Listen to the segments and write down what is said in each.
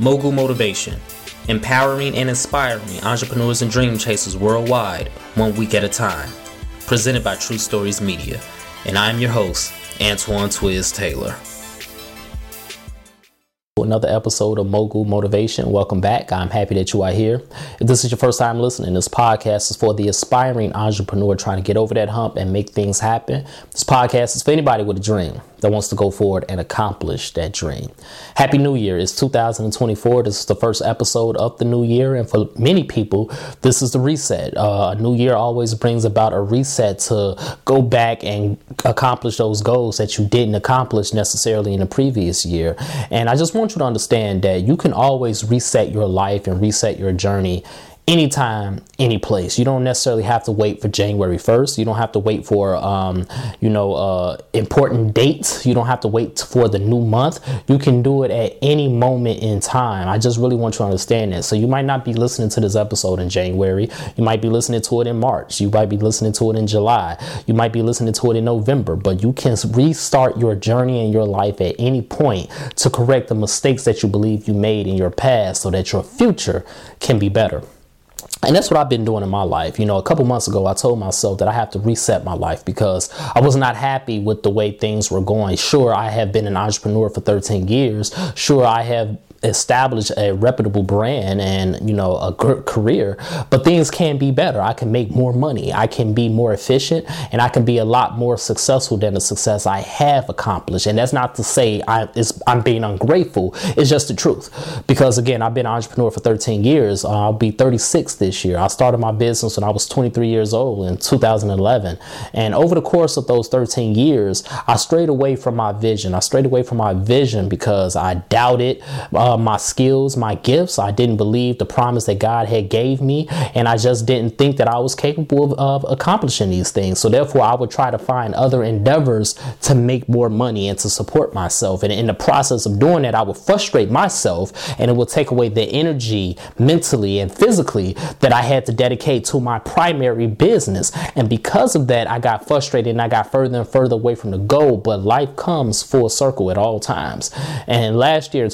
Mogul Motivation, empowering and inspiring entrepreneurs and dream chasers worldwide, one week at a time. Presented by True Stories Media. And I'm your host, Antoine Twiz Taylor another episode of Mogul Motivation. Welcome back. I'm happy that you are here. If this is your first time listening, this podcast is for the aspiring entrepreneur trying to get over that hump and make things happen. This podcast is for anybody with a dream that wants to go forward and accomplish that dream. Happy New Year. It's 2024. This is the first episode of the new year. And for many people, this is the reset. Uh, a new year always brings about a reset to go back and accomplish those goals that you didn't accomplish necessarily in the previous year. And I just want you to understand that you can always reset your life and reset your journey anytime, any place. You don't necessarily have to wait for January 1st. You don't have to wait for, um, you know, uh, important dates. You don't have to wait for the new month. You can do it at any moment in time. I just really want you to understand that. So you might not be listening to this episode in January. You might be listening to it in March. You might be listening to it in July. You might be listening to it in November. But you can restart your journey in your life at any point to correct the mistakes that you believe you made in your past so that your future can be better. And that's what I've been doing in my life. You know, a couple months ago, I told myself that I have to reset my life because I was not happy with the way things were going. Sure, I have been an entrepreneur for 13 years. Sure, I have establish a reputable brand and you know a career but things can be better. I can make more money. I can be more efficient and i can be a lot more successful than the success i have accomplished. And that's not to say I, am being ungrateful. It's just the truth. Because again i've been an entrepreneur for 13 years. Uh, i'll be 36 this year. I started my business when i was 23 years old in 2011 and over the course of those 13 years i strayed away from my vision. I strayed away from my vision because i doubted uh, my skills, my gifts. I didn't believe the promise that God had gave me, and I just didn't think that I was capable of, of accomplishing these things. So therefore, I would try to find other endeavors to make more money and to support myself. And in the process of doing that, I would frustrate myself, and it would take away the energy mentally and physically that I had to dedicate to my primary business. And because of that, I got frustrated and I got further and further away from the goal. But life comes full circle at all times. And last year, in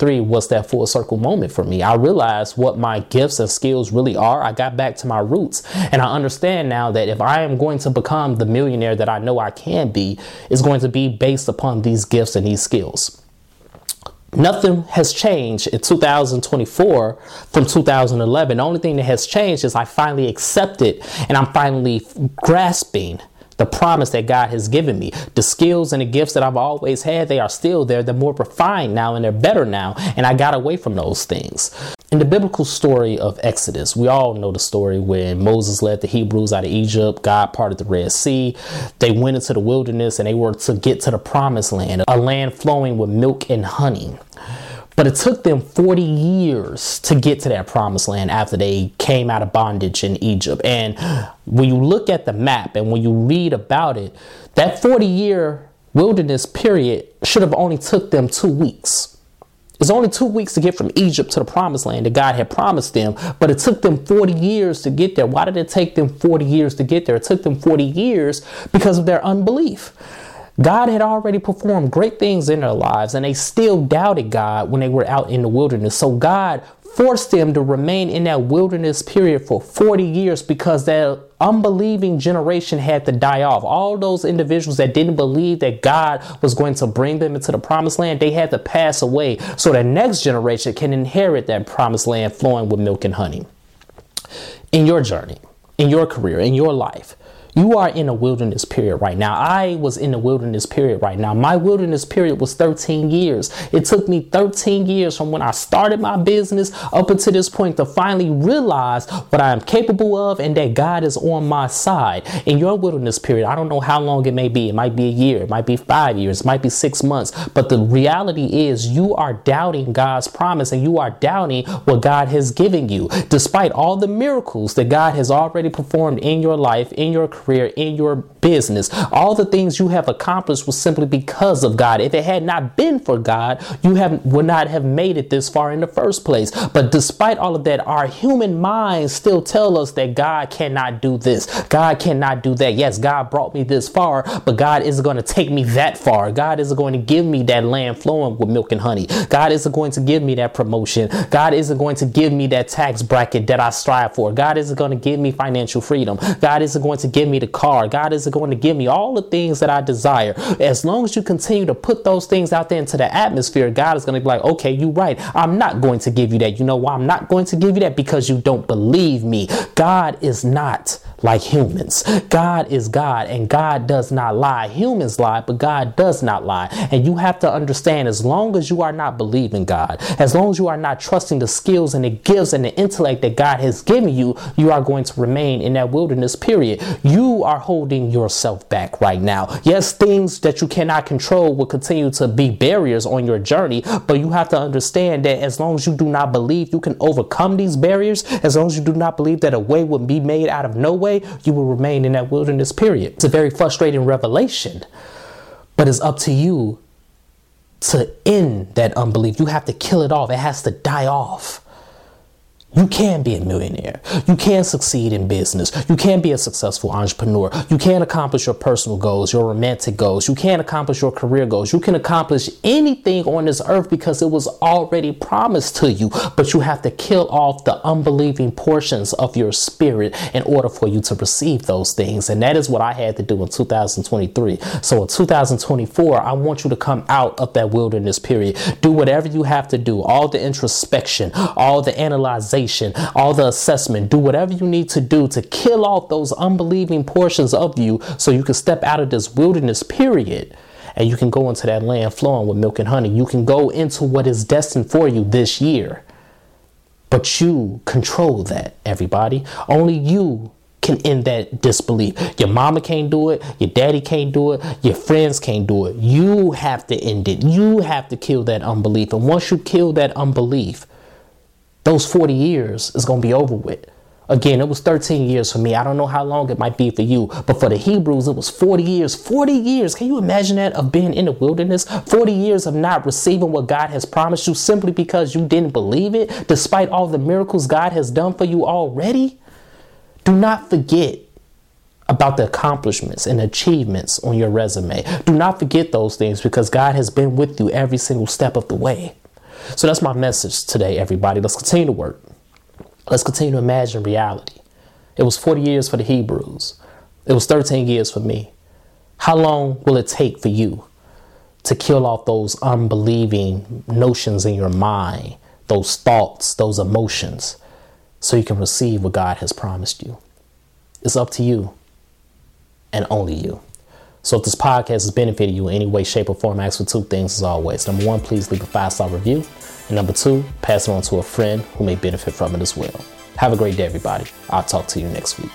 2023 three was that full circle moment for me. I realized what my gifts and skills really are. I got back to my roots. And I understand now that if I am going to become the millionaire that I know I can be, it's going to be based upon these gifts and these skills. Nothing has changed in 2024 from 2011. The only thing that has changed is I finally accepted and I'm finally grasping the promise that God has given me. The skills and the gifts that I've always had, they are still there. They're more refined now and they're better now. And I got away from those things. In the biblical story of Exodus, we all know the story when Moses led the Hebrews out of Egypt, God parted the Red Sea. They went into the wilderness and they were to get to the promised land, a land flowing with milk and honey. But it took them 40 years to get to that promised land after they came out of bondage in Egypt. And when you look at the map and when you read about it, that 40 year wilderness period should have only took them two weeks. It's only two weeks to get from Egypt to the promised land that God had promised them, but it took them 40 years to get there. Why did it take them 40 years to get there? It took them 40 years because of their unbelief. God had already performed great things in their lives, and they still doubted God when they were out in the wilderness. So God forced them to remain in that wilderness period for 40 years because that unbelieving generation had to die off. All those individuals that didn't believe that God was going to bring them into the promised land, they had to pass away so the next generation can inherit that promised land flowing with milk and honey. In your journey, in your career, in your life, you are in a wilderness period right now. I was in a wilderness period right now. My wilderness period was 13 years. It took me 13 years from when I started my business up until this point to finally realize what I am capable of and that God is on my side. In your wilderness period, I don't know how long it may be. It might be a year, it might be five years, it might be six months. But the reality is, you are doubting God's promise and you are doubting what God has given you, despite all the miracles that God has already performed in your life, in your career career, in your business. All the things you have accomplished was simply because of God. If it had not been for God, you have would not have made it this far in the first place. But despite all of that, our human minds still tell us that God cannot do this. God cannot do that. Yes, God brought me this far, but God isn't going to take me that far. God isn't going to give me that land flowing with milk and honey. God isn't going to give me that promotion. God isn't going to give me that tax bracket that I strive for. God isn't going to give me financial freedom. God isn't going to give me the car. God isn't going to give me all the things that I desire. As long as you continue to put those things out there into the atmosphere, God is going to be like, okay, you're right. I'm not going to give you that. You know why I'm not going to give you that? Because you don't believe me. God is not like humans. God is God and God does not lie. Humans lie, but God does not lie. And you have to understand as long as you are not believing God, as long as you are not trusting the skills and the gifts and the intellect that God has given you, you are going to remain in that wilderness period. You are holding yourself back right now. Yes, things that you cannot control will continue to be barriers on your journey, but you have to understand that as long as you do not believe you can overcome these barriers, as long as you do not believe that a way will be made out of no way, you will remain in that wilderness period. It's a very frustrating revelation, but it's up to you to end that unbelief. You have to kill it off, it has to die off. You can be a millionaire. You can succeed in business. You can be a successful entrepreneur. You can accomplish your personal goals, your romantic goals. You can accomplish your career goals. You can accomplish anything on this earth because it was already promised to you. But you have to kill off the unbelieving portions of your spirit in order for you to receive those things. And that is what I had to do in 2023. So in 2024, I want you to come out of that wilderness period. Do whatever you have to do, all the introspection, all the analyzation all the assessment, do whatever you need to do to kill off those unbelieving portions of you so you can step out of this wilderness period and you can go into that land flowing with milk and honey. You can go into what is destined for you this year. But you control that, everybody. Only you can end that disbelief. Your mama can't do it, your daddy can't do it, your friends can't do it. You have to end it. You have to kill that unbelief. And once you kill that unbelief, those 40 years is going to be over with. Again, it was 13 years for me. I don't know how long it might be for you, but for the Hebrews, it was 40 years. 40 years. Can you imagine that of being in the wilderness? 40 years of not receiving what God has promised you simply because you didn't believe it, despite all the miracles God has done for you already? Do not forget about the accomplishments and achievements on your resume. Do not forget those things because God has been with you every single step of the way. So that's my message today, everybody. Let's continue to work. Let's continue to imagine reality. It was 40 years for the Hebrews, it was 13 years for me. How long will it take for you to kill off those unbelieving notions in your mind, those thoughts, those emotions, so you can receive what God has promised you? It's up to you and only you. So if this podcast has benefited you in any way, shape, or form, ask for two things as always. Number one, please leave a five star review. And number two, pass it on to a friend who may benefit from it as well. Have a great day, everybody. I'll talk to you next week.